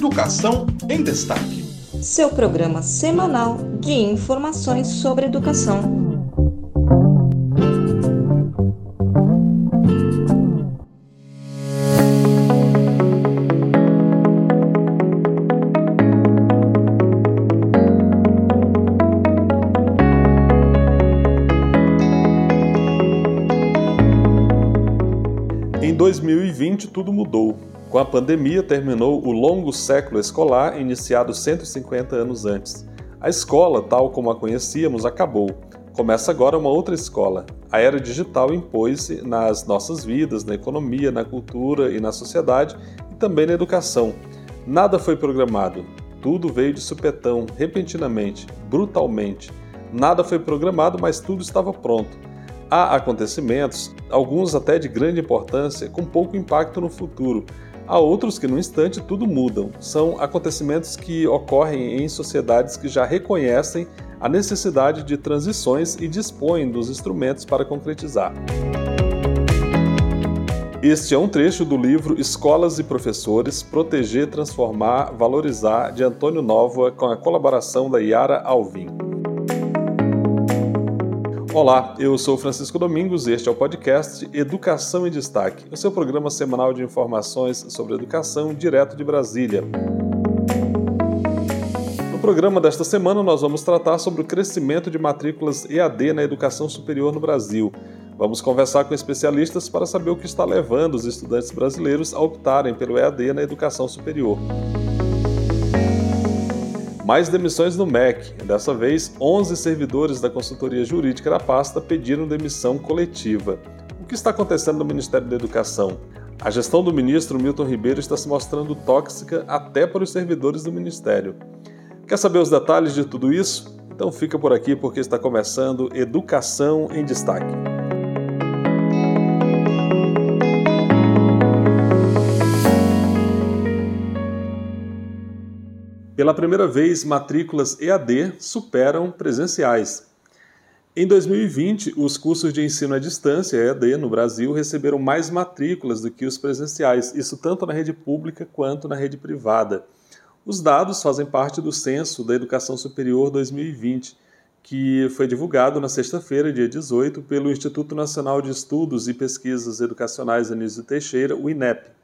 Educação em Destaque. Seu programa semanal de informações sobre educação. Em 2020, tudo mudou. Com a pandemia, terminou o longo século escolar iniciado 150 anos antes. A escola, tal como a conhecíamos, acabou. Começa agora uma outra escola. A era digital impôs-se nas nossas vidas, na economia, na cultura e na sociedade e também na educação. Nada foi programado. Tudo veio de supetão, repentinamente, brutalmente. Nada foi programado, mas tudo estava pronto. Há acontecimentos, alguns até de grande importância, com pouco impacto no futuro. Há outros que, no instante, tudo mudam. São acontecimentos que ocorrem em sociedades que já reconhecem a necessidade de transições e dispõem dos instrumentos para concretizar. Este é um trecho do livro Escolas e Professores Proteger, Transformar, Valorizar, de Antônio Nova, com a colaboração da Yara Alvim. Olá, eu sou Francisco Domingos e este é o podcast Educação em Destaque, o seu programa semanal de informações sobre educação direto de Brasília. No programa desta semana, nós vamos tratar sobre o crescimento de matrículas EAD na educação superior no Brasil. Vamos conversar com especialistas para saber o que está levando os estudantes brasileiros a optarem pelo EAD na educação superior. Mais demissões no MEC. Dessa vez, 11 servidores da consultoria jurídica da pasta pediram demissão coletiva. O que está acontecendo no Ministério da Educação? A gestão do ministro Milton Ribeiro está se mostrando tóxica até para os servidores do Ministério. Quer saber os detalhes de tudo isso? Então fica por aqui porque está começando Educação em Destaque. Pela primeira vez, matrículas EAD superam presenciais. Em 2020, os cursos de ensino à distância EAD no Brasil receberam mais matrículas do que os presenciais, isso tanto na rede pública quanto na rede privada. Os dados fazem parte do Censo da Educação Superior 2020, que foi divulgado na sexta-feira, dia 18, pelo Instituto Nacional de Estudos e Pesquisas Educacionais Anísio Teixeira, o INEP.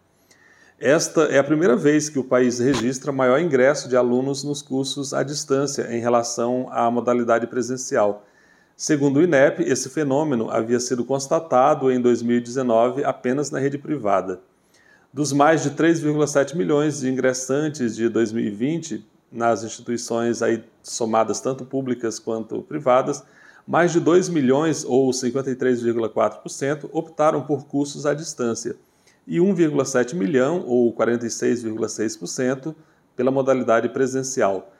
Esta é a primeira vez que o país registra maior ingresso de alunos nos cursos à distância em relação à modalidade presencial. Segundo o INEP, esse fenômeno havia sido constatado em 2019 apenas na rede privada. Dos mais de 3,7 milhões de ingressantes de 2020 nas instituições aí somadas tanto públicas quanto privadas, mais de 2 milhões ou 53,4% optaram por cursos à distância e 1,7 milhão, ou 46,6%, pela modalidade presencial.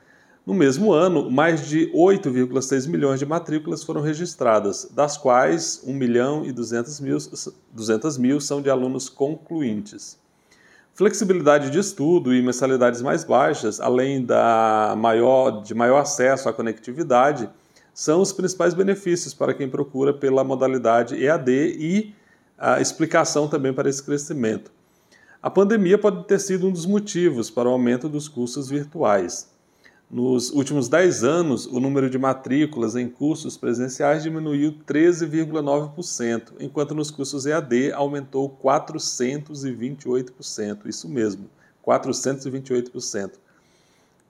No mesmo ano, mais de 8,6 milhões de matrículas foram registradas, das quais 1 milhão e 200 mil, 200 mil são de alunos concluintes. Flexibilidade de estudo e mensalidades mais baixas, além da maior, de maior acesso à conectividade, são os principais benefícios para quem procura pela modalidade EAD e a explicação também para esse crescimento. A pandemia pode ter sido um dos motivos para o aumento dos cursos virtuais. Nos últimos 10 anos, o número de matrículas em cursos presenciais diminuiu 13,9%, enquanto nos cursos EAD aumentou 428%. Isso mesmo, 428%.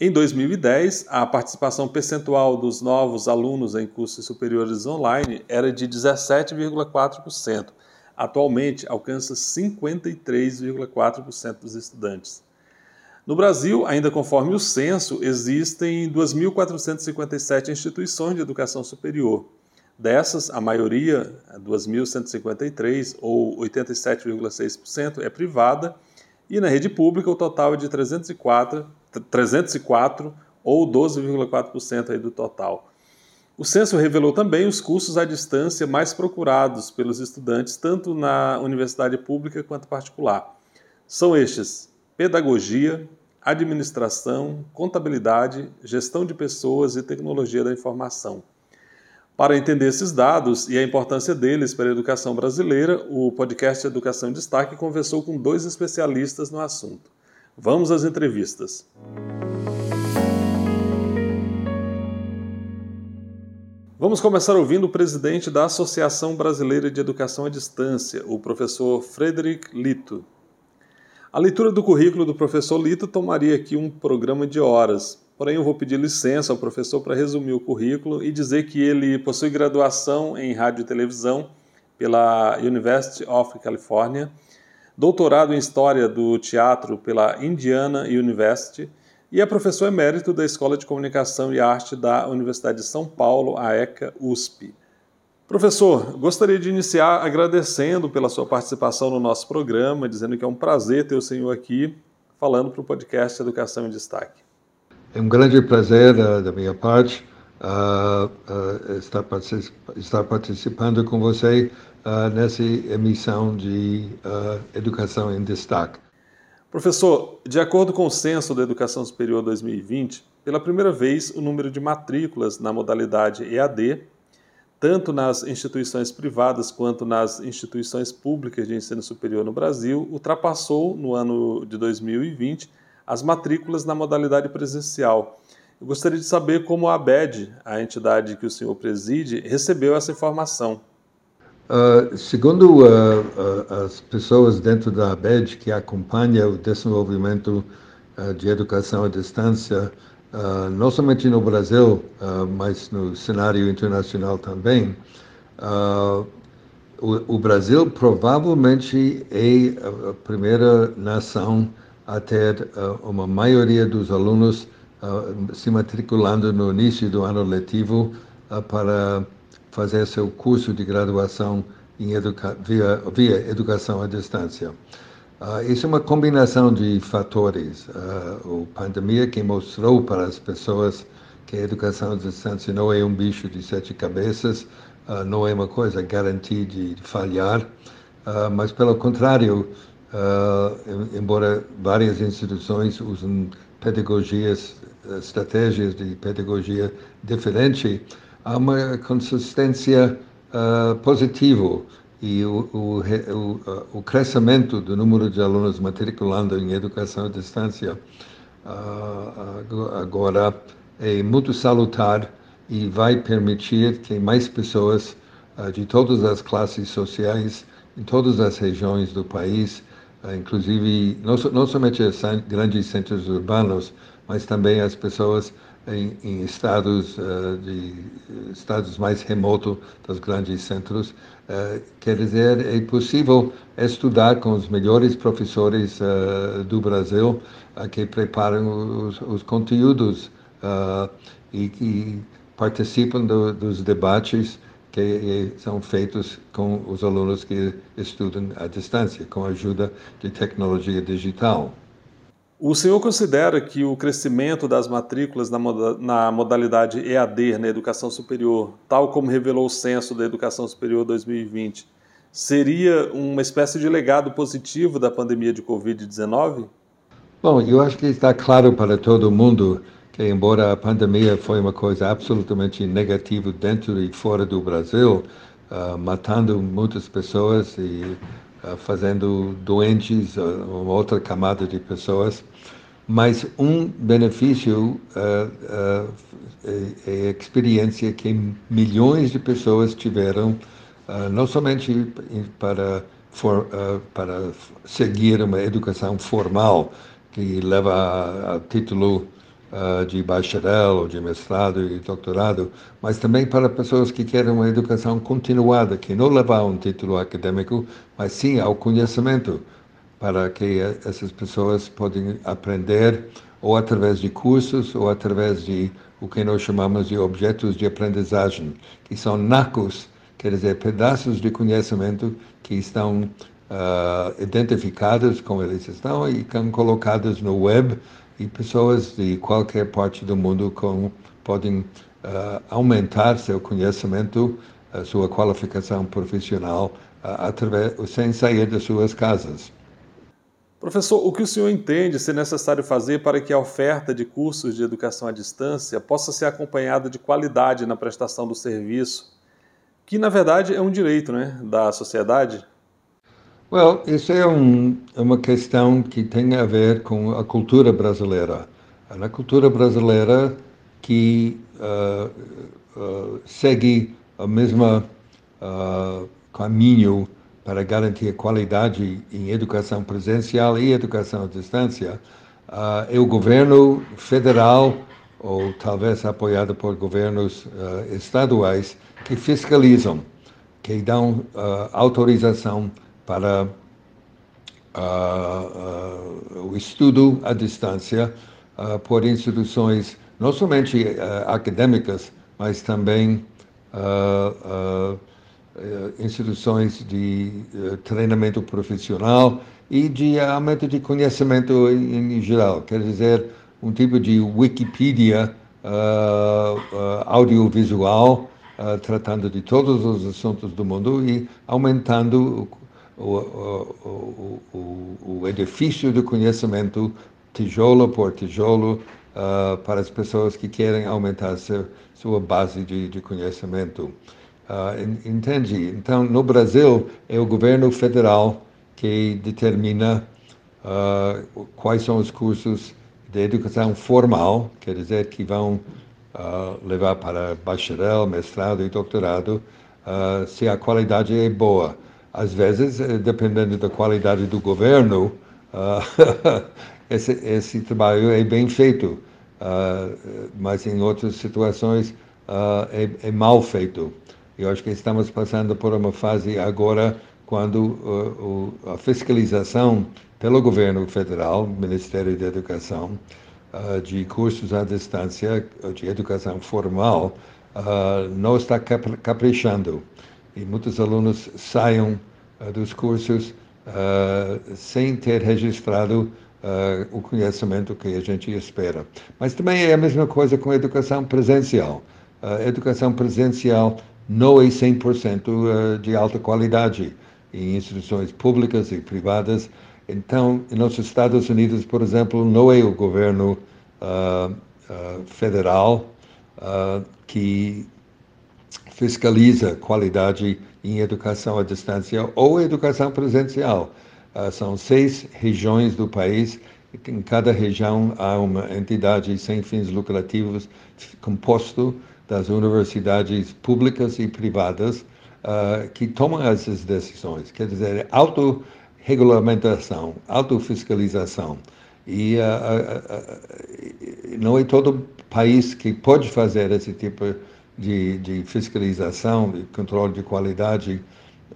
Em 2010, a participação percentual dos novos alunos em cursos superiores online era de 17,4%, atualmente alcança 53,4% dos estudantes. No Brasil, ainda conforme o censo, existem 2.457 instituições de educação superior. Dessas, a maioria, 2.153, ou 87,6%, é privada, e na rede pública o total é de 304, 304 ou 12,4% do total. O censo revelou também os cursos à distância mais procurados pelos estudantes, tanto na universidade pública quanto particular. São estes: pedagogia, administração, contabilidade, gestão de pessoas e tecnologia da informação. Para entender esses dados e a importância deles para a educação brasileira, o podcast Educação em Destaque conversou com dois especialistas no assunto. Vamos às entrevistas. Vamos começar ouvindo o presidente da Associação Brasileira de Educação à Distância, o professor Frederic Lito. A leitura do currículo do professor Lito tomaria aqui um programa de horas, porém eu vou pedir licença ao professor para resumir o currículo e dizer que ele possui graduação em rádio e televisão pela University of California, doutorado em História do Teatro pela Indiana University e é professor emérito da Escola de Comunicação e Arte da Universidade de São Paulo, a ECA USP. Professor, gostaria de iniciar agradecendo pela sua participação no nosso programa, dizendo que é um prazer ter o senhor aqui falando para o podcast Educação em Destaque. É um grande prazer uh, da minha parte uh, uh, estar, particip estar, participando com você nessa emissão de Educação em Destaque. Professor, de acordo com o Censo da Educação Superior 2020, pela primeira vez o número de matrículas na modalidade EAD, tanto nas instituições privadas quanto nas instituições públicas de ensino superior no Brasil, ultrapassou no ano de 2020 as matrículas na modalidade presencial. Eu gostaria de saber como a ABED, a entidade que o senhor preside, recebeu essa informação. Uh, segundo uh, uh, as pessoas dentro da ABED que acompanham o desenvolvimento de educação à distância, não somente no Brasil, mas no cenário internacional também, o, o, Brasil provavelmente é a primeira nação a ter uma maioria dos alunos se matriculando no início do ano letivo para fazer seu curso de graduação educa via, via educação à distância. Uh, isso é uma combinação de fatores. Uh, a pandemia que mostrou para as pessoas que a educação à distância não é um bicho de sete cabeças, uh, não é uma coisa garantida de falhar, uh, mas pelo contrário, embora várias instituições usem pedagogias, estratégias de pedagogia diferentes, há uma consistência uh, positiva e o, o, o, o, crescimento do número de alunos matriculando em educação à distância uh, agora é muito salutar e vai permitir que mais pessoas uh, de todas as classes sociais, em todas as regiões do país, inclusive não, não somente os grandes centros urbanos, mas também as pessoas em, em estados uh, de estados mais remotos dos grandes centros. Uh, quer dizer, é possível estudar com os melhores professores uh, do Brasil que preparam os, os conteúdos e participam do, dos debates que são feitos com os alunos que estudam à distância, com a ajuda de tecnologia digital. O senhor considera que o crescimento das matrículas na modalidade EAD na educação superior, tal como revelou o censo da educação superior 2020, seria uma espécie de legado positivo da pandemia de Covid-19? Bom, eu acho que está claro para todo mundo que, embora a pandemia foi uma coisa absolutamente negativa dentro e fora do Brasil, uh, matando muitas pessoas e fazendo doentes uh, uma outra camada de pessoas. Mas um benefício uh, é, é a experiência que milhões de pessoas tiveram, não somente para, for, para seguir uma educação formal que leva a, título de bacharel, de mestrado e doutorado, mas também para pessoas que querem uma educação continuada, que não leva a um título acadêmico, mas sim ao conhecimento, para que essas pessoas podem aprender ou através de cursos ou através de o que nós chamamos de objetos de aprendizagem, que são NACOS, quer dizer, pedaços de conhecimento que estão uh, identificados como eles estão e são colocados no web e pessoas de qualquer parte do mundo com, podem uh, aumentar seu conhecimento, a sua qualificação profissional uh, através, sem sair das suas casas. Professor, o que o senhor entende ser necessário fazer para que a oferta de cursos de educação à distância possa ser acompanhada de qualidade na prestação do serviço, que na verdade é um direito né, da sociedade? Well, isso é um, uma questão que tem a ver com a cultura brasileira. Na cultura brasileira que uh, uh, segue o mesmo uh, caminho para garantir qualidade em educação presencial e educação à distância, é o governo federal ou talvez apoiado por governos estaduais que fiscalizam, que dão autorização para uh, uh, o estudo à distância uh, por instituições não somente acadêmicas, mas também instituições de treinamento profissional e de aumento de conhecimento em, em geral. Quer dizer, um tipo de Wikipedia audiovisual tratando de todos os assuntos do mundo e aumentando o, o, o, o edifício do conhecimento, tijolo por tijolo, uh, para as pessoas que querem aumentar seu, sua base de, de conhecimento. Uh? Então, no Brasil, é o governo federal que determina uh, quais são os cursos de educação formal, quer dizer, que vão uh, levar para bacharel, mestrado e doutorado, se a qualidade é boa às vezes, eh, dependendo da qualidade do governo, uh, esse, esse, trabalho é bem feito, uh, mas em outras situações uh, é, é, mal feito. Eu acho que estamos passando por uma fase agora quando a fiscalização pelo governo federal, Ministério da Educação, de cursos à distância, de educação formal, não está caprichando e muitos alunos saiam uh, dos cursos uh, sem ter registrado uh, o conhecimento que a gente espera. Mas também é a mesma coisa com a educação presencial. A educação presencial não é 100% de alta qualidade em instituições públicas e privadas. Então, nos Estados Unidos, por exemplo, não é o governo federal que fiscaliza qualidade em educação à distância ou educação presencial. Uh, são seis regiões do país. Em cada região há uma entidade sem fins lucrativos composto das universidades públicas e privadas uh, que tomam essas decisões. Quer dizer, autorregulamentação, autofiscalização. E uh, não é todo país que pode fazer esse tipo de de, de fiscalização, de controle de qualidade,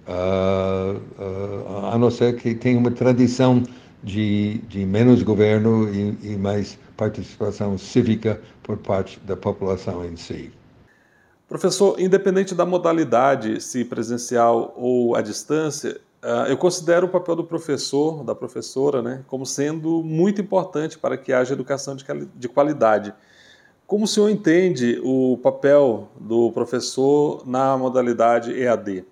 uh, uh, a não ser que tenha uma tradição de, de menos governo e, e, mais participação cívica por parte da população em si. Professor, independente da modalidade, se presencial ou à distância, uh, eu considero o papel do professor, da professora, né, como sendo muito importante para que haja educação de qualidade. Como o senhor entende o papel do professor na modalidade EAD?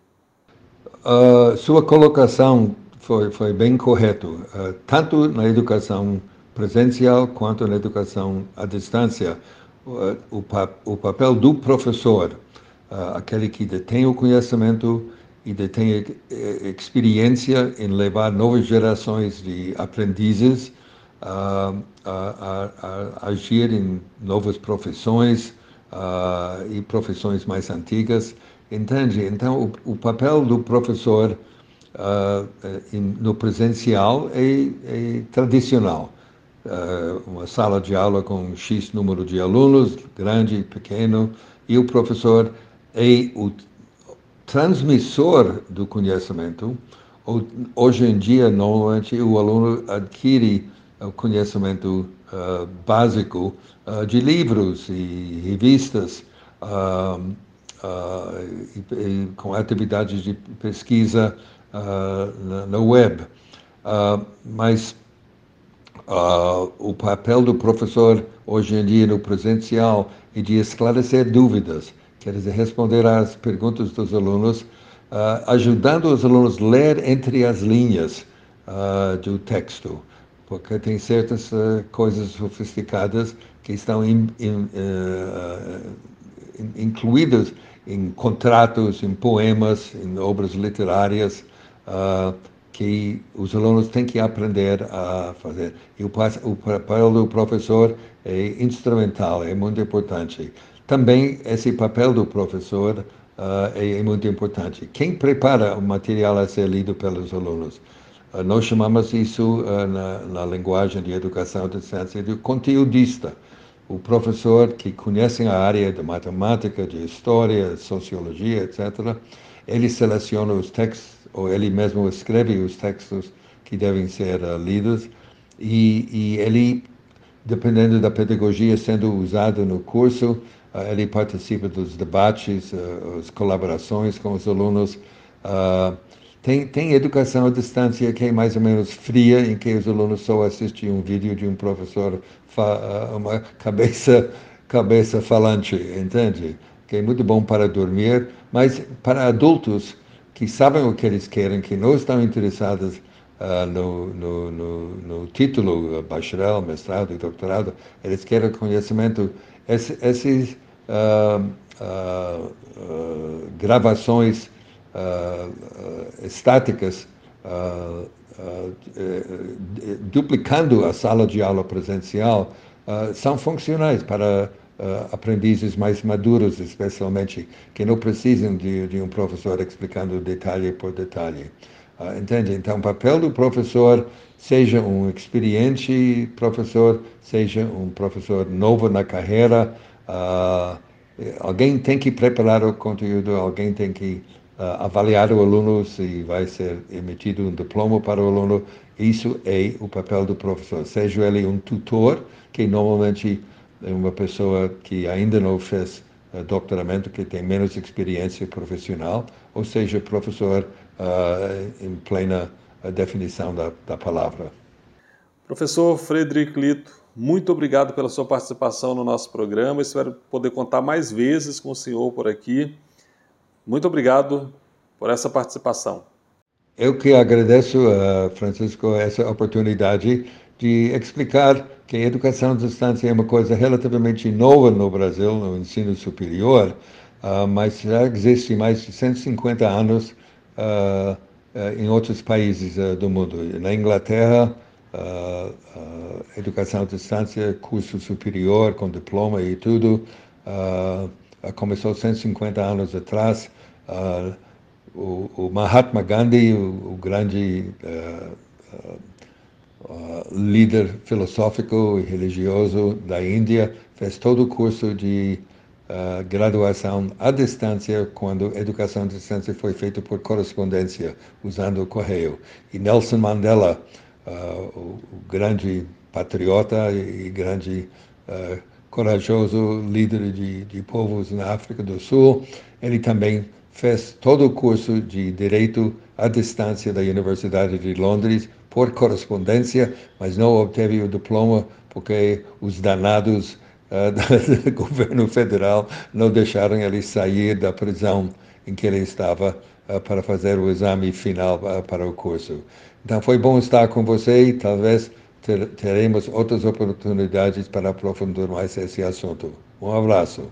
Uh, sua colocação foi, foi bem correta. Uh, tanto na educação presencial quanto na educação à distância, uh, o, pa o, papel do professor, aquele que detém o conhecimento e detém experiência em levar novas gerações de aprendizes a, a, a, agir em novas profissões e profissões mais antigas. Entende? Então, o, o papel do professor em, no presencial é, é tradicional. Uma sala de aula com X número de alunos, grande pequeno, e o professor é o transmissor do conhecimento. Hoje em dia, normalmente, o aluno adquire o conhecimento uh, básico uh, de livros e revistas uh, e, e, com atividades de pesquisa na, na, web. mas o papel do professor hoje em dia no presencial é de esclarecer dúvidas, quer dizer, responder às perguntas dos alunos, ajudando os alunos a ler entre as linhas do texto porque tem certas uh, coisas sofisticadas que estão in, in, uh, in, incluídas em contratos, em poemas, em obras literárias, uh, que os alunos têm que aprender a fazer. E o, o papel do professor é instrumental, é muito importante. Também esse papel do professor uh, é, é, muito importante. Quem prepara o material a ser lido pelos alunos? Uh, nós chamamos isso uh, na, na, linguagem de educação de ciência de conteudista. O professor que conhece a área de matemática, de história, sociologia, etc., ele seleciona os textos, ou ele mesmo escreve os textos que devem ser lidos, e, e ele, dependendo da pedagogia sendo usado no curso, Uh, ele participa dos debates, uh, as colaborações com os alunos. Uh, tem, tem educação à distância que é mais ou menos fria, em que os alunos só assistem um vídeo de um professor, uma cabeça, cabeça falante, entende? Que é muito bom para dormir, mas para adultos que sabem o que eles querem, que não estão interessados Uh, no, no, no, no, título, bacharel, mestrado e doutorado, eles querem conhecimento esses uh, uh, gravações estáticas duplicando a sala de aula presencial são funcionais para aprendizes mais maduros, especialmente, que não precisam de, de um professor explicando detalhe por detalhe. Uh, entende? Então, o papel do professor, seja um experiente professor, seja um professor novo na carreira, uh, alguém tem que preparar o conteúdo, alguém tem que uh, avaliar o aluno se vai ser emitido um diploma para o aluno. Isso é o papel do professor. Seja ele um tutor, que normalmente é uma pessoa que ainda não fez doutoramento, que tem menos experiência profissional, ou seja, professor uh, em plena definição da, da palavra. Professor Frederico Lito, muito obrigado pela sua participação no nosso programa. Espero poder contar mais vezes com o senhor por aqui. Muito obrigado por essa participação. Eu que agradeço, uh, Francisco, essa oportunidade de explicar que a educação à distância é uma coisa relativamente nova no Brasil, no ensino superior, uh, mas já existe mais de 150 anos uh, em outros países do mundo. Na Inglaterra, educação à distância, curso superior com diploma e tudo, começou 150 anos atrás. O, o, Mahatma Gandhi, o, o grande líder filosófico e religioso da Índia, fez todo o curso de uh, graduação à distância quando a educação à distância foi feita por correspondência, usando o correio. E Nelson Mandela, uh, o, o, grande patriota e grande corajoso líder de, de povos na África do Sul, ele também fez todo o curso de direito à distância da Universidade de Londres por correspondência, mas não obteve o diploma porque os danados uh, do governo federal não deixaram ele sair da prisão em que ele estava uh, para fazer o exame final uh, para o curso. Então foi bom estar com você e talvez ter, teremos outras oportunidades para aprofundar mais esse assunto. Um abraço.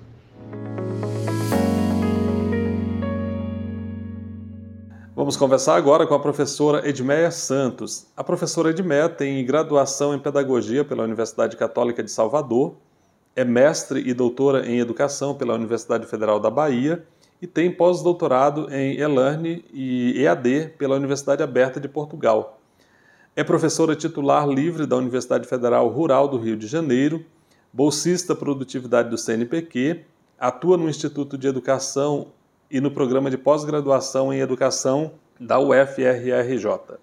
Vamos conversar agora com a professora Edmeia Santos. A professora Edmeia tem graduação em Pedagogia pela Universidade Católica de Salvador, é mestre e doutora em Educação pela Universidade Federal da Bahia e tem pós-doutorado em e-learning e EAD pela Universidade Aberta de Portugal. É professora titular livre da Universidade Federal Rural do Rio de Janeiro, bolsista produtividade do CNPq, atua no Instituto de Educação e no programa de pós-graduação em educação da UFRRJ.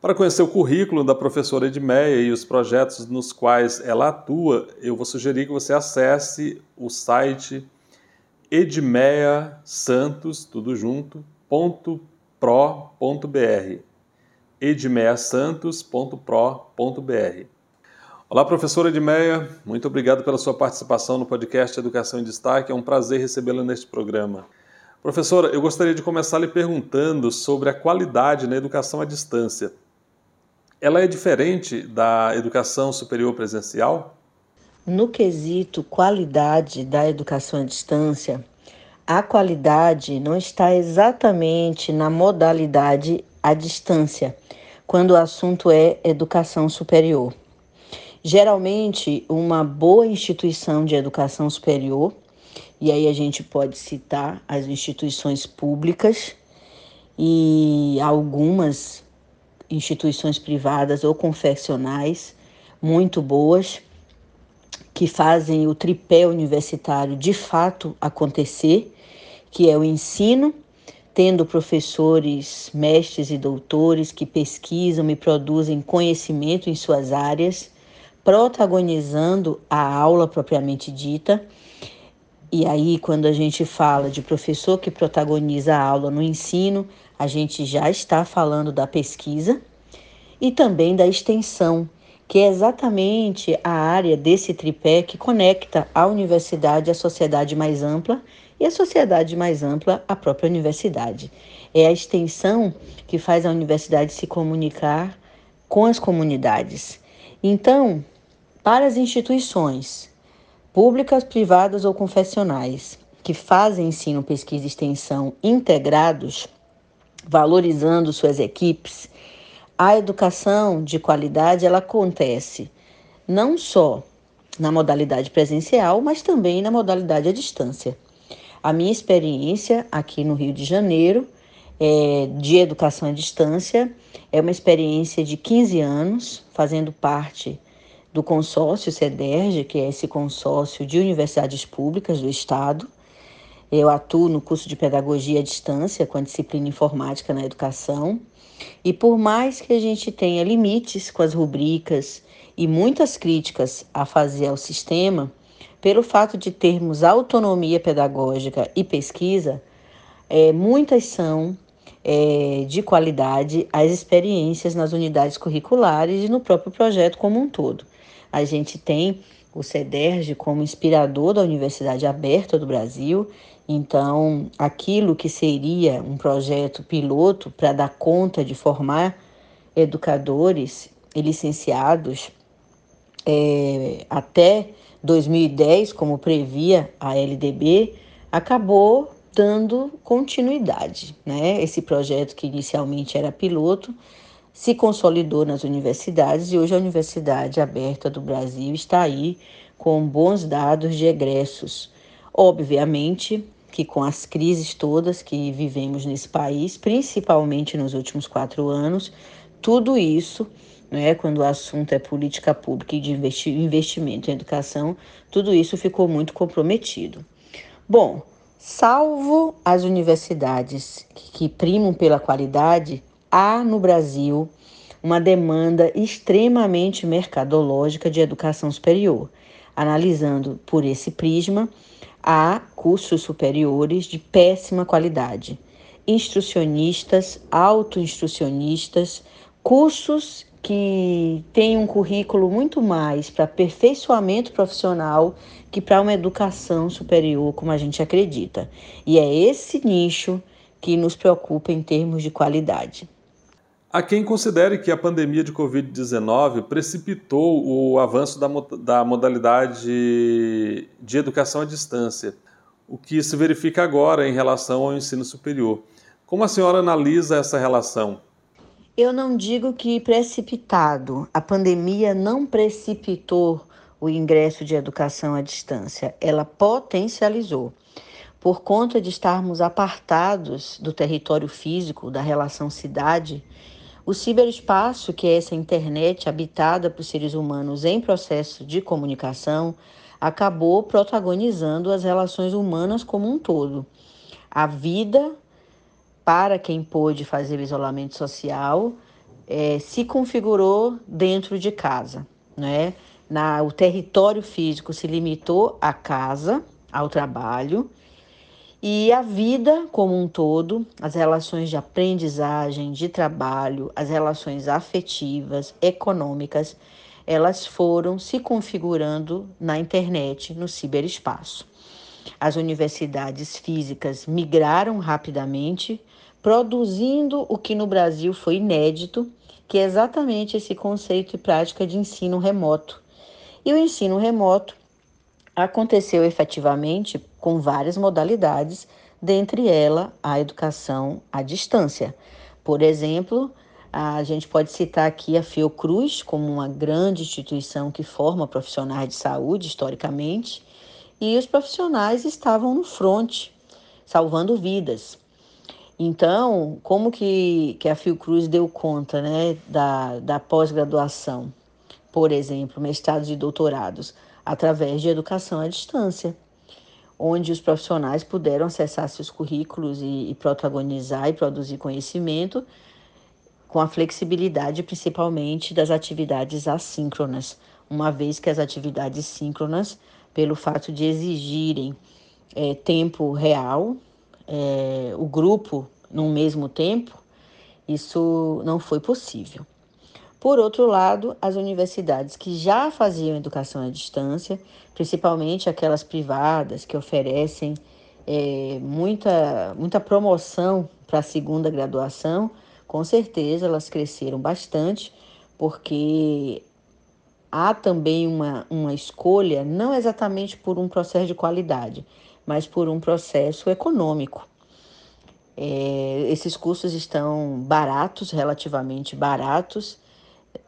Para conhecer o currículo da professora Edmeia e os projetos nos quais ela atua, eu vou sugerir que você acesse o site edmeiasantos, tudo junto, pro.br edmeiasantos.pro.br Olá, professora Edmeia, muito obrigado pela sua participação no podcast Educação em Destaque, é um prazer recebê-la neste programa. Professora, eu gostaria de começar lhe perguntando sobre a qualidade na educação à distância. Ela é diferente da educação superior presencial? No quesito qualidade da educação à distância, a qualidade não está exatamente na modalidade à distância, quando o assunto é educação superior. Geralmente, uma boa instituição de educação superior, e aí a gente pode citar as instituições públicas e algumas instituições privadas ou confessionais muito boas, que fazem o tripé universitário de fato acontecer, que é o ensino, tendo professores, mestres e doutores que pesquisam e produzem conhecimento em suas áreas, protagonizando a aula propriamente dita. E aí, quando a gente fala de professor que protagoniza a aula no ensino, a gente já está falando da pesquisa e também da extensão, que é exatamente a área desse tripé que conecta a universidade à sociedade mais ampla e a sociedade mais ampla à própria universidade. É a extensão que faz a universidade se comunicar com as comunidades. Então, para as instituições públicas, privadas ou confessionais que fazem ensino, pesquisa e extensão integrados, valorizando suas equipes a educação de qualidade ela acontece não só na modalidade presencial, mas também na modalidade à distância. A minha experiência aqui no Rio de Janeiro é, de educação à distância é uma experiência de 15 anos, fazendo parte do consórcio CEDERJ, que é esse consórcio de universidades públicas do Estado. Eu atuo no curso de Pedagogia à Distância, com a disciplina Informática na Educação, e por mais que a gente tenha limites com as rubricas e muitas críticas a fazer ao sistema, pelo fato de termos autonomia pedagógica e pesquisa, é, muitas são é, de qualidade as experiências nas unidades curriculares e no próprio projeto como um todo. A gente tem o CEDERJ como inspirador da Universidade Aberta do Brasil então, aquilo que seria um projeto piloto para dar conta de formar educadores e licenciados é, até 2010, como previa a LDB, acabou dando continuidade. Né? Esse projeto, que inicialmente era piloto, se consolidou nas universidades e hoje a Universidade Aberta do Brasil está aí com bons dados de egressos. Obviamente, que com as crises todas que vivemos nesse país, principalmente nos últimos quatro anos, tudo isso, né, quando o assunto é política pública e de investimento em educação, tudo isso ficou muito comprometido. Bom, salvo as universidades que primam pela qualidade, há no Brasil uma demanda extremamente mercadológica de educação superior. Analisando por esse prisma, Há cursos superiores de péssima qualidade, instrucionistas, autoinstrucionistas, cursos que têm um currículo muito mais para aperfeiçoamento profissional que para uma educação superior, como a gente acredita. E é esse nicho que nos preocupa em termos de qualidade. Há quem considere que a pandemia de Covid-19 precipitou o avanço da, da modalidade de educação à distância, o que se verifica agora em relação ao ensino superior. Como a senhora analisa essa relação? Eu não digo que precipitado. A pandemia não precipitou o ingresso de educação à distância, ela potencializou. Por conta de estarmos apartados do território físico, da relação cidade, o ciberespaço, que é essa internet habitada por seres humanos em processo de comunicação, acabou protagonizando as relações humanas como um todo. A vida, para quem pôde fazer o isolamento social, é, se configurou dentro de casa. Né? Na, o território físico se limitou à casa, ao trabalho, e a vida como um todo, as relações de aprendizagem, de trabalho, as relações afetivas, econômicas, elas foram se configurando na internet, no ciberespaço. As universidades físicas migraram rapidamente, produzindo o que no Brasil foi inédito, que é exatamente esse conceito e prática de ensino remoto. E o ensino remoto aconteceu efetivamente com várias modalidades, dentre ela a educação à distância. Por exemplo, A gente pode citar aqui a Fiocruz como uma grande instituição que forma profissionais de saúde historicamente, e os profissionais estavam no fronte, salvando vidas. Então, como que, que a Fiocruz deu conta né, da, da pós-graduação? Por exemplo, mestrados e doutorados, através de educação à distância, onde os profissionais puderam acessar seus currículos e, e protagonizar e produzir conhecimento com a flexibilidade principalmente das atividades assíncronas, uma vez que as atividades síncronas, pelo fato de exigirem é, tempo real, é, o grupo no mesmo tempo, isso não foi possível. Por outro lado, as universidades que já faziam educação à distância, principalmente aquelas privadas que oferecem é, muita, muita promoção para a segunda graduação, com certeza elas cresceram bastante, porque há também uma, uma escolha, não exatamente por um processo de qualidade, mas por um processo econômico. É, esses cursos estão baratos, relativamente baratos,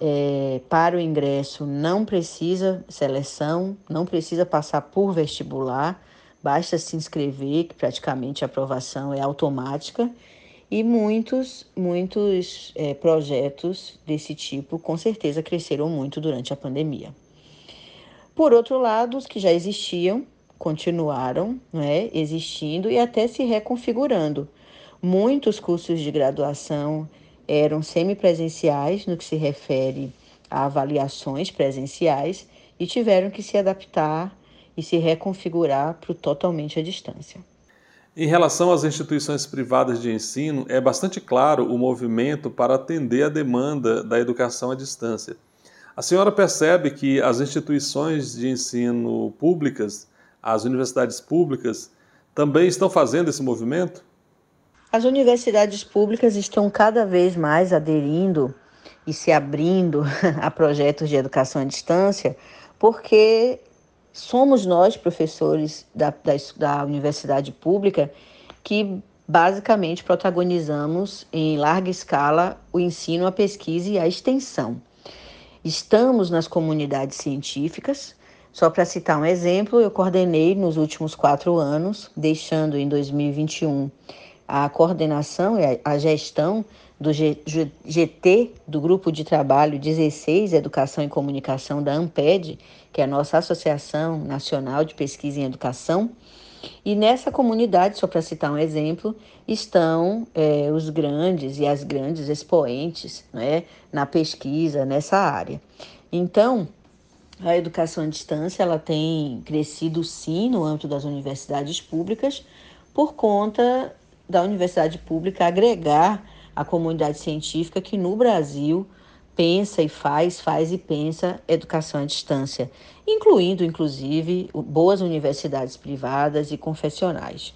é, para o ingresso não precisa seleção, não precisa passar por vestibular, basta se inscrever, que praticamente a aprovação é automática. E muitos, muitos é, projetos desse tipo com certeza cresceram muito durante a pandemia. Por outro lado, os que já existiam continuaram né, existindo e até se reconfigurando. Muitos cursos de graduação eram semipresenciais no que se refere a avaliações presenciais e tiveram que se adaptar e se reconfigurar para totalmente à distância. Em relação às instituições privadas de ensino, é bastante claro o movimento para atender a demanda da educação à distância. A senhora percebe que as instituições de ensino públicas, as universidades públicas, também estão fazendo esse movimento? As universidades públicas estão cada vez mais aderindo e se abrindo a projetos de educação à distância, porque somos nós, professores da, da, da universidade pública, que basicamente protagonizamos em larga escala o ensino, a pesquisa e a extensão. Estamos nas comunidades científicas. Só para citar um exemplo, eu coordenei nos últimos quatro anos, deixando em 2021 a coordenação e a gestão do GT, do Grupo de Trabalho 16, Educação e Comunicação da AMPED, que é a nossa Associação Nacional de Pesquisa em Educação. E nessa comunidade, só para citar um exemplo, estão é, os grandes e as grandes expoentes né, na pesquisa nessa área. Então, a educação à distância ela tem crescido sim no âmbito das universidades públicas por conta da universidade pública agregar a comunidade científica que no Brasil pensa e faz, faz e pensa educação à distância, incluindo inclusive boas universidades privadas e confessionais.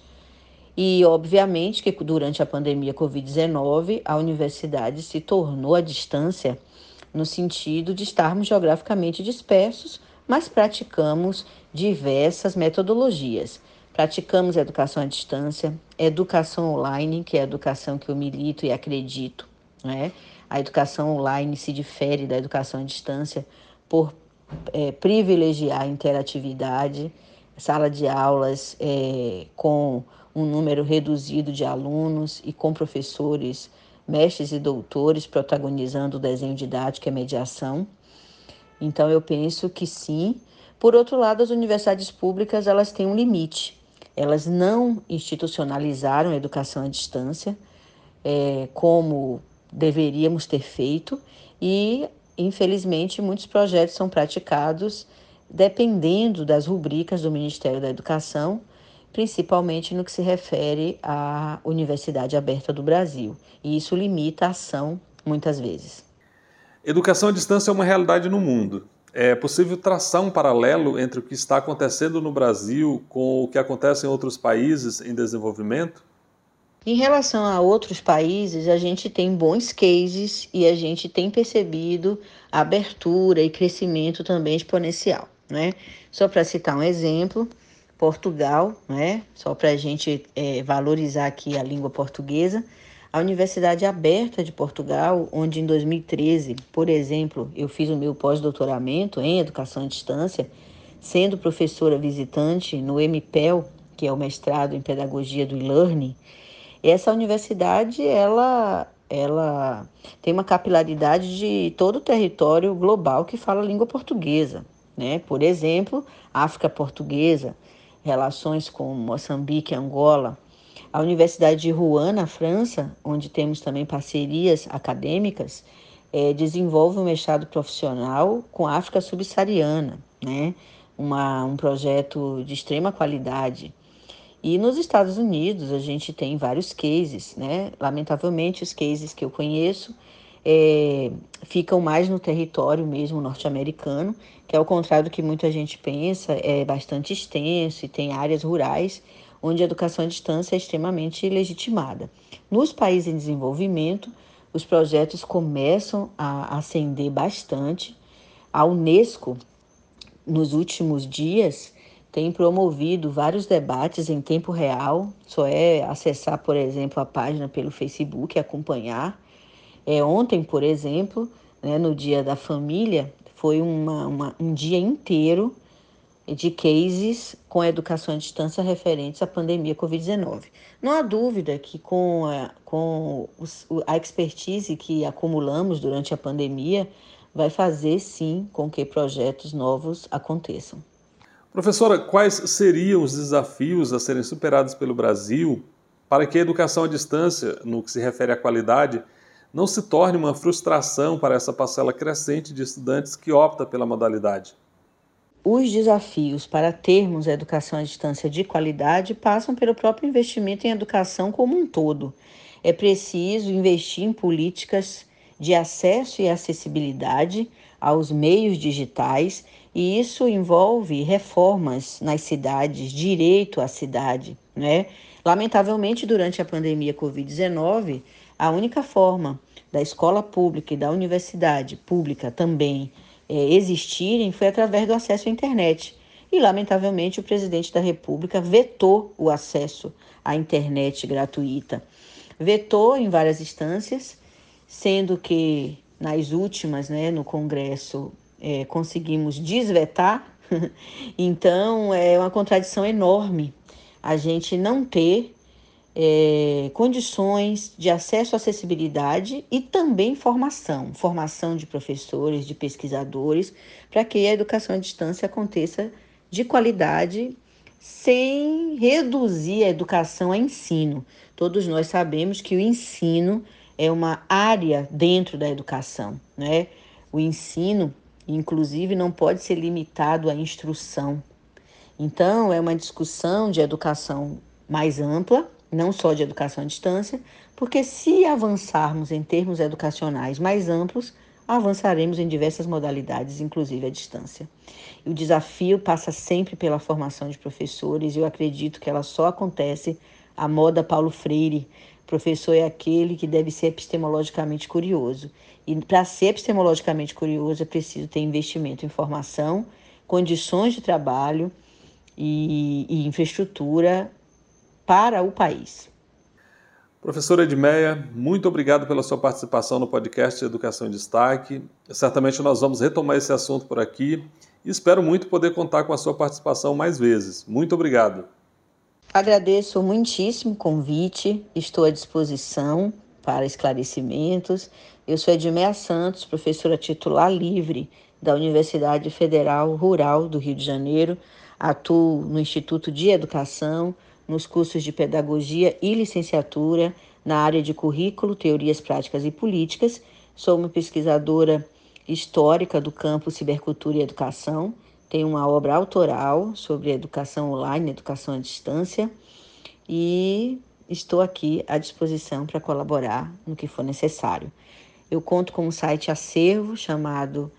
E obviamente que durante a pandemia Covid-19, a universidade se tornou à distância no sentido de estarmos geograficamente dispersos, mas praticamos diversas metodologias Praticamos educação à distância, educação online, que é a educação que eu milito e acredito. Né? A educação online se difere da educação à distância por é, privilegiar a interatividade, sala de aulas é, com um número reduzido de alunos e com professores, mestres e doutores protagonizando o desenho didático e a mediação. Então eu penso que sim. Por outro lado, as universidades públicas elas têm um limite elas não institucionalizaram a educação à distância é, como deveríamos ter feito e, infelizmente, muitos projetos são praticados dependendo das rubricas do Ministério da Educação, principalmente no que se refere à Universidade Aberta do Brasil. E isso limita a ação muitas vezes. Educação à distância é uma realidade no mundo. É possível traçar um paralelo entre o que está acontecendo no Brasil com o que acontece em outros países em desenvolvimento? Em relação a outros países, a gente tem bons cases e a gente tem percebido abertura e crescimento também exponencial. Né? Só para citar um exemplo, Portugal, né? só para a gente é, valorizar aqui a língua portuguesa, A Universidade Aberta de Portugal, onde em 2013, por exemplo, eu fiz o meu pós-doutoramento em educação à distância, sendo professora visitante no MPEL, que é o mestrado em pedagogia do e-learning, essa universidade ela ela tem uma capilaridade de todo o território global que fala língua portuguesa, né? Por exemplo, África Portuguesa, relações com Moçambique, Angola, a Universidade de Rouen, na França, onde temos também parcerias acadêmicas, é, desenvolve um mestrado profissional com a África subsaariana, né? Uma, um projeto de extrema qualidade. E nos Estados Unidos a gente tem vários cases, né? Lamentavelmente, os cases que eu conheço é, ficam mais no território mesmo norte-americano, que ao contrário do que muita gente pensa, é bastante extenso e tem áreas rurais onde a educação à distância é extremamente legitimada. Nos países em desenvolvimento, os projetos começam a ascender bastante. A Unesco, nos últimos dias, tem promovido vários debates em tempo real. Só é acessar, por exemplo, a página pelo Facebook e acompanhar. É, ontem, por exemplo, né, no Dia da Família, foi uma, uma, um dia inteiro de cases com educação à distância referentes à pandemia Covid-19. Não há dúvida que com, a, com a expertise que acumulamos durante a pandemia, vai fazer sim com que projetos novos aconteçam. Professora, quais seriam os desafios a serem superados pelo Brasil para que a educação à distância, no que se refere à qualidade, não se torne uma frustração para essa parcela crescente de estudantes que opta pela modalidade? Os desafios para termos a educação à distância de qualidade passam pelo próprio investimento em educação como um todo. É preciso investir em políticas de acesso e acessibilidade aos meios digitais e isso envolve reformas nas cidades, direito à cidade, né? Lamentavelmente, durante a pandemia Covid-19, a única forma da escola pública e da universidade pública também é, existirem foi através do acesso à internet. E, lamentavelmente, o presidente da República vetou o acesso à internet gratuita. Vetou em várias instâncias, sendo que nas últimas, né, no Congresso, é, conseguimos desvetar, então é uma contradição enorme a gente não ter é, condições de acesso à acessibilidade e também formação, formação de professores, de pesquisadores, para que a educação à distância aconteça de qualidade sem reduzir a educação a ensino. Todos nós sabemos que o ensino é uma área dentro da educação, né? O ensino inclusive não pode ser limitado à instrução. Então, é uma discussão de educação mais ampla, não só de educação à distância, porque se avançarmos em termos educacionais mais amplos, avançaremos em diversas modalidades, inclusive à distância. o desafio passa sempre pela formação de professores, e eu acredito que ela só acontece à moda Paulo Freire. professor é aquele que deve ser epistemologicamente curioso. E para ser epistemologicamente curioso, é preciso ter investimento em formação, condições de trabalho e, e infraestrutura para o país. Professora Edmeia, muito obrigado pela sua participação no podcast Educação em Destaque. Certamente nós vamos retomar esse assunto por aqui e espero muito poder contar com a sua participação mais vezes. Muito obrigado. Agradeço muitíssimo o convite, estou à disposição para esclarecimentos eu sou Edmeia Santos, professora titular livre da Universidade Federal Rural do Rio de Janeiro. Atuo no Instituto de Educação, nos cursos de Pedagogia e Licenciatura, na área de Currículo, Teorias Práticas e Políticas. Sou uma pesquisadora histórica do campo Cibercultura e Educação. Tenho uma obra autoral sobre educação online, educação à distância. E estou aqui à disposição para colaborar no que for necessário. Eu conto com um site acervo chamado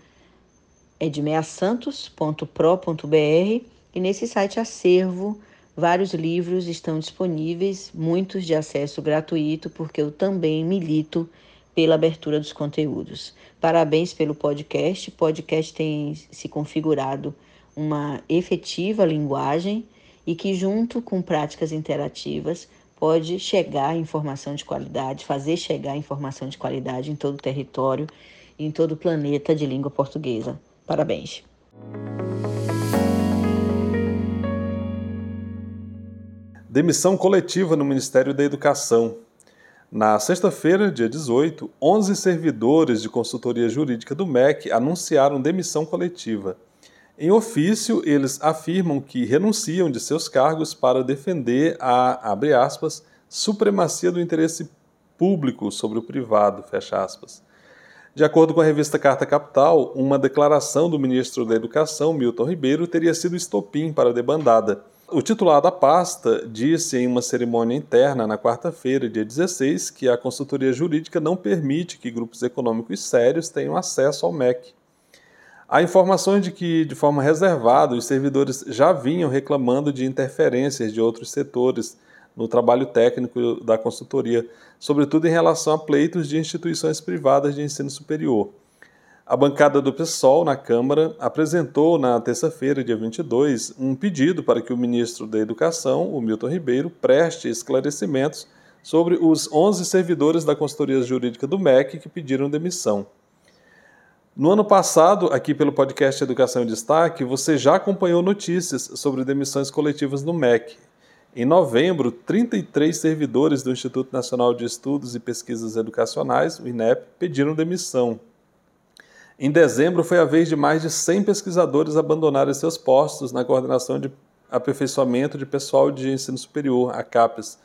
edmeasantos.pro.br e nesse site acervo vários livros estão disponíveis, muitos de acesso gratuito, porque eu também milito pela abertura dos conteúdos. Parabéns pelo podcast. O podcast tem se configurado uma efetiva linguagem e que, junto com práticas interativas, pode chegar informação de qualidade, fazer chegar informação de qualidade em todo o território e em todo o planeta de língua portuguesa. Parabéns! Demissão coletiva no Ministério da Educação. Na sexta-feira, dia 18, 11 servidores de consultoria jurídica do MEC anunciaram demissão coletiva. Em ofício, eles afirmam que renunciam de seus cargos para defender a, abre aspas, supremacia do interesse público sobre o privado, fecha aspas. De acordo com a revista Carta Capital, uma declaração do ministro da Educação, Milton Ribeiro, teria sido estopim para a debandada. O titular da pasta disse em uma cerimônia interna na quarta-feira, dia 16, que a consultoria jurídica não permite que grupos econômicos sérios tenham acesso ao MEC. Há informações de que, de forma reservada, os servidores já vinham reclamando de interferências de outros setores no trabalho técnico da consultoria, sobretudo em relação a pleitos de instituições privadas de ensino superior. A bancada do PSOL na Câmara apresentou na terça-feira, dia 22, um pedido para que o ministro da Educação, o Milton Ribeiro, preste esclarecimentos sobre os 11 servidores da consultoria jurídica do MEC que pediram demissão. No ano passado, aqui pelo podcast Educação em Destaque, você já acompanhou notícias sobre demissões coletivas no MEC. Em novembro, 33 servidores do Instituto Nacional de Estudos e Pesquisas Educacionais, o INEP, pediram demissão. Em dezembro, foi a vez de mais de 100 pesquisadores abandonarem seus postos na coordenação de aperfeiçoamento de pessoal de ensino superior, a CAPES,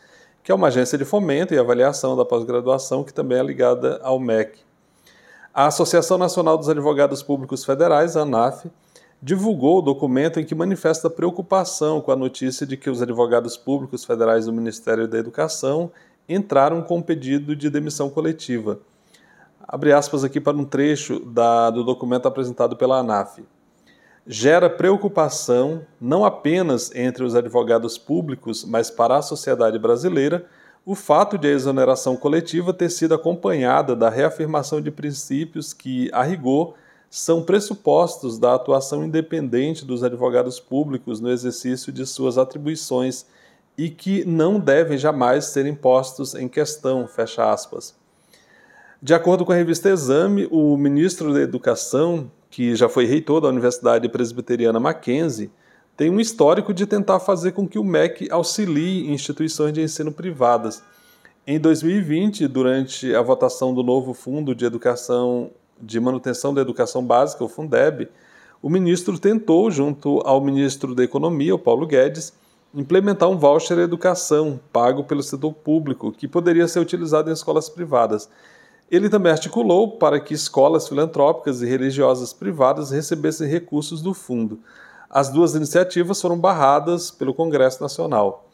que é uma agência de fomento e avaliação da pós-graduação que também é ligada ao MEC. A Associação Nacional dos Advogados Públicos Federais, a ANAF, divulgou o documento em que manifesta preocupação com a notícia de que os advogados públicos federais do Ministério da Educação entraram com um pedido de demissão coletiva abre aspas aqui para um trecho da, do documento apresentado pela ANAF. Gera preocupação não apenas entre os advogados públicos, mas para a sociedade brasileira, o fato de a exoneração coletiva ter sido acompanhada da reafirmação de princípios que, a rigor, são pressupostos da atuação independente dos advogados públicos no exercício de suas atribuições e que não devem jamais ser impostos em questão, fecha aspas. De acordo com a revista Exame, o ministro da Educação, que já foi reitor da Universidade Presbiteriana Mackenzie, tem um histórico de tentar fazer com que o MEC auxilie instituições de ensino privadas. Em 2020, durante a votação do novo Fundo de Educação de Manutenção da Educação Básica, o Fundeb, o ministro tentou, junto ao ministro da Economia, o Paulo Guedes, implementar um voucher educação pago pelo setor público, que poderia ser utilizado em escolas privadas. Ele também articulou para que escolas filantrópicas e religiosas privadas recebessem recursos do fundo. As duas iniciativas foram barradas pelo Congresso Nacional.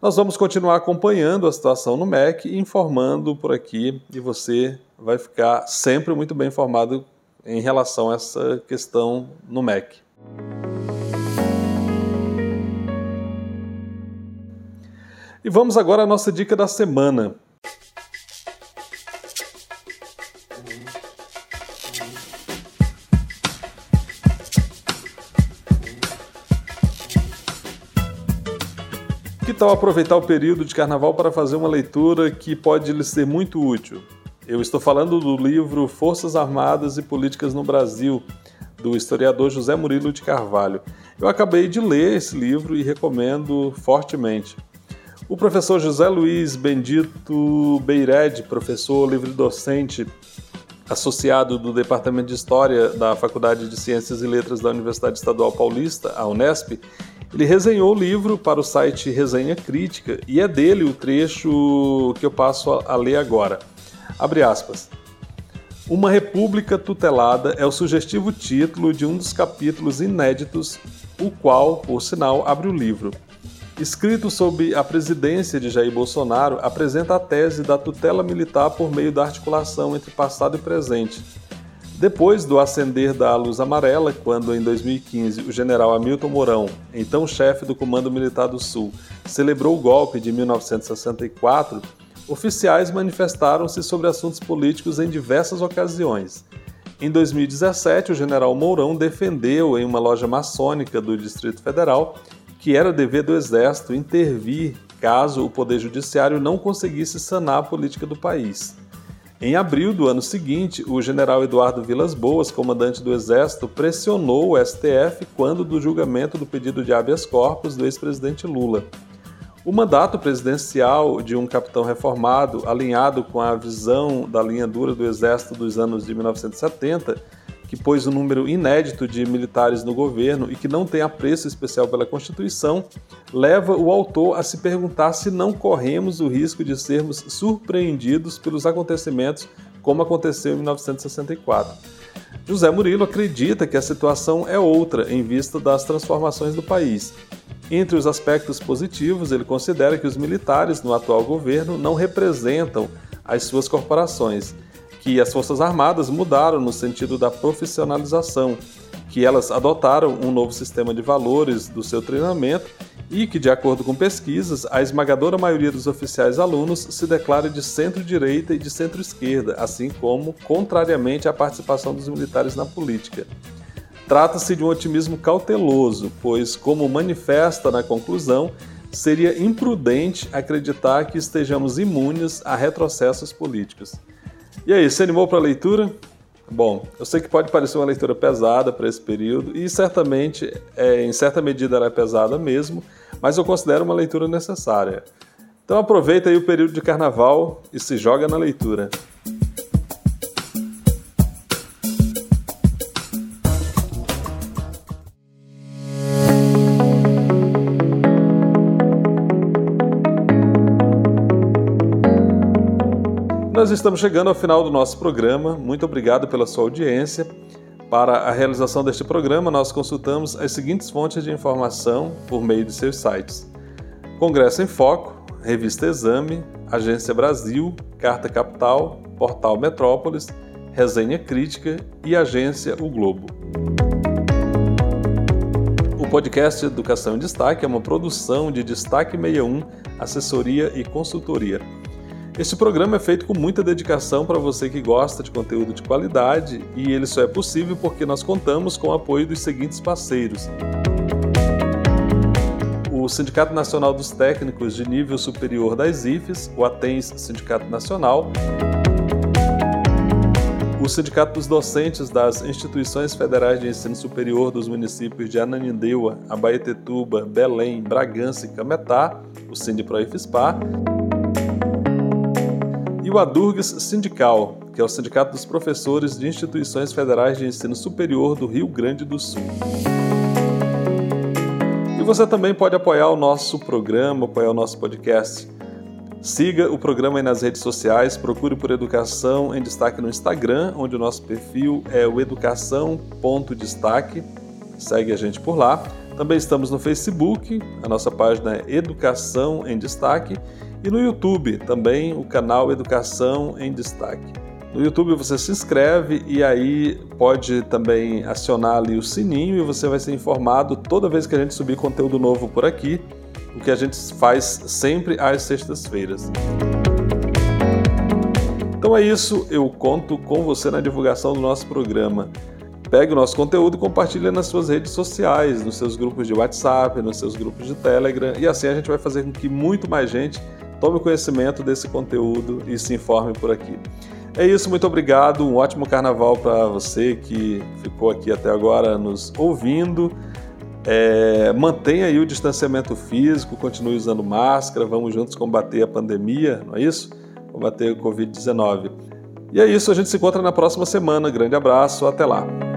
Nós vamos continuar acompanhando a situação no MEC e informando por aqui, e você vai ficar sempre muito bem informado em relação a essa questão no MEC. E vamos agora à nossa dica da semana. Tal aproveitar o período de carnaval para fazer uma leitura que pode lhe ser muito útil? Eu estou falando do livro Forças Armadas e Políticas no Brasil, do historiador José Murilo de Carvalho. Eu acabei de ler esse livro e recomendo fortemente. O professor José Luiz Bendito Beired, professor livre-docente associado do Departamento de História da Faculdade de Ciências e Letras da Universidade Estadual Paulista, a Unesp, ele resenhou o livro para o site Resenha Crítica e é dele o trecho que eu passo a ler agora. Abre aspas. Uma República Tutelada é o sugestivo título de um dos capítulos inéditos, o qual, por sinal, abre o livro. Escrito sob a presidência de Jair Bolsonaro, apresenta a tese da tutela militar por meio da articulação entre passado e presente, depois do acender da luz amarela, quando em 2015 o general Hamilton Mourão, então chefe do Comando Militar do Sul, celebrou o golpe de 1964, oficiais manifestaram-se sobre assuntos políticos em diversas ocasiões. Em 2017, o general Mourão defendeu em uma loja maçônica do Distrito Federal que era dever do Exército intervir caso o Poder Judiciário não conseguisse sanar a política do país. Em abril do ano seguinte, o general Eduardo Vilas Boas, comandante do Exército, pressionou o STF quando do julgamento do pedido de habeas corpus do ex-presidente Lula. O mandato presidencial de um capitão reformado, alinhado com a visão da linha dura do Exército dos anos de 1970, que pôs um número inédito de militares no governo e que não tem apreço especial pela Constituição, leva o autor a se perguntar se não corremos o risco de sermos surpreendidos pelos acontecimentos como aconteceu em 1964. José Murilo acredita que a situação é outra em vista das transformações do país. Entre os aspectos positivos, ele considera que os militares no atual governo não representam as suas corporações que as Forças Armadas mudaram no sentido da profissionalização, que elas adotaram um novo sistema de valores do seu treinamento e que, de acordo com pesquisas, a esmagadora maioria dos oficiais alunos se declara de centro-direita e de centro-esquerda, assim como, contrariamente à participação dos militares na política. Trata-se de um otimismo cauteloso, pois, como manifesta na conclusão, seria imprudente acreditar que estejamos imunes a retrocessos políticos. E aí, se animou para a leitura? Bom, eu sei que pode parecer uma leitura pesada para esse período, e certamente, é, em certa medida, ela é pesada mesmo, mas eu considero uma leitura necessária. Então aproveita aí o período de carnaval e se joga na leitura. Nós estamos chegando ao final do nosso programa. Muito obrigado pela sua audiência. Para a realização deste programa, nós consultamos as seguintes fontes de informação por meio de seus sites: Congresso em Foco, Revista Exame, Agência Brasil, Carta Capital, Portal Metrópolis, Resenha Crítica e Agência O Globo. O podcast Educação em Destaque é uma produção de Destaque 61, assessoria e consultoria. Este programa é feito com muita dedicação para você que gosta de conteúdo de qualidade e ele só é possível porque nós contamos com o apoio dos seguintes parceiros. O Sindicato Nacional dos Técnicos de Nível Superior das IFES, o ATENS Sindicato Nacional, o Sindicato dos Docentes das Instituições Federais de Ensino Superior dos municípios de Ananindeua, Abaetetuba, Belém, Bragança e Cametá, o Sindiproifespar, o Adurgs Sindical, que é o Sindicato dos Professores de Instituições Federais de Ensino Superior do Rio Grande do Sul. E você também pode apoiar o nosso programa, apoiar o nosso podcast. Siga o programa aí nas redes sociais, procure por Educação em Destaque no Instagram, onde o nosso perfil é o educação.destaque. Segue a gente por lá. Também estamos no Facebook, a nossa página é Educação em Destaque e no YouTube também o canal Educação em Destaque. No YouTube você se inscreve e aí pode também acionar ali o sininho e você vai ser informado toda vez que a gente subir conteúdo novo por aqui, o que a gente faz sempre às sextas-feiras. Então é isso, eu conto com você na divulgação do nosso programa. Pegue o nosso conteúdo e compartilhe nas suas redes sociais, nos seus grupos de WhatsApp, nos seus grupos de Telegram, e assim a gente vai fazer com que muito mais gente tome conhecimento desse conteúdo e se informe por aqui. É isso, muito obrigado. Um ótimo carnaval para você que ficou aqui até agora nos ouvindo. É, mantenha aí o distanciamento físico, continue usando máscara, vamos juntos combater a pandemia, não é isso? Combater o Covid-19. E é isso, a gente se encontra na próxima semana. Grande abraço, até lá.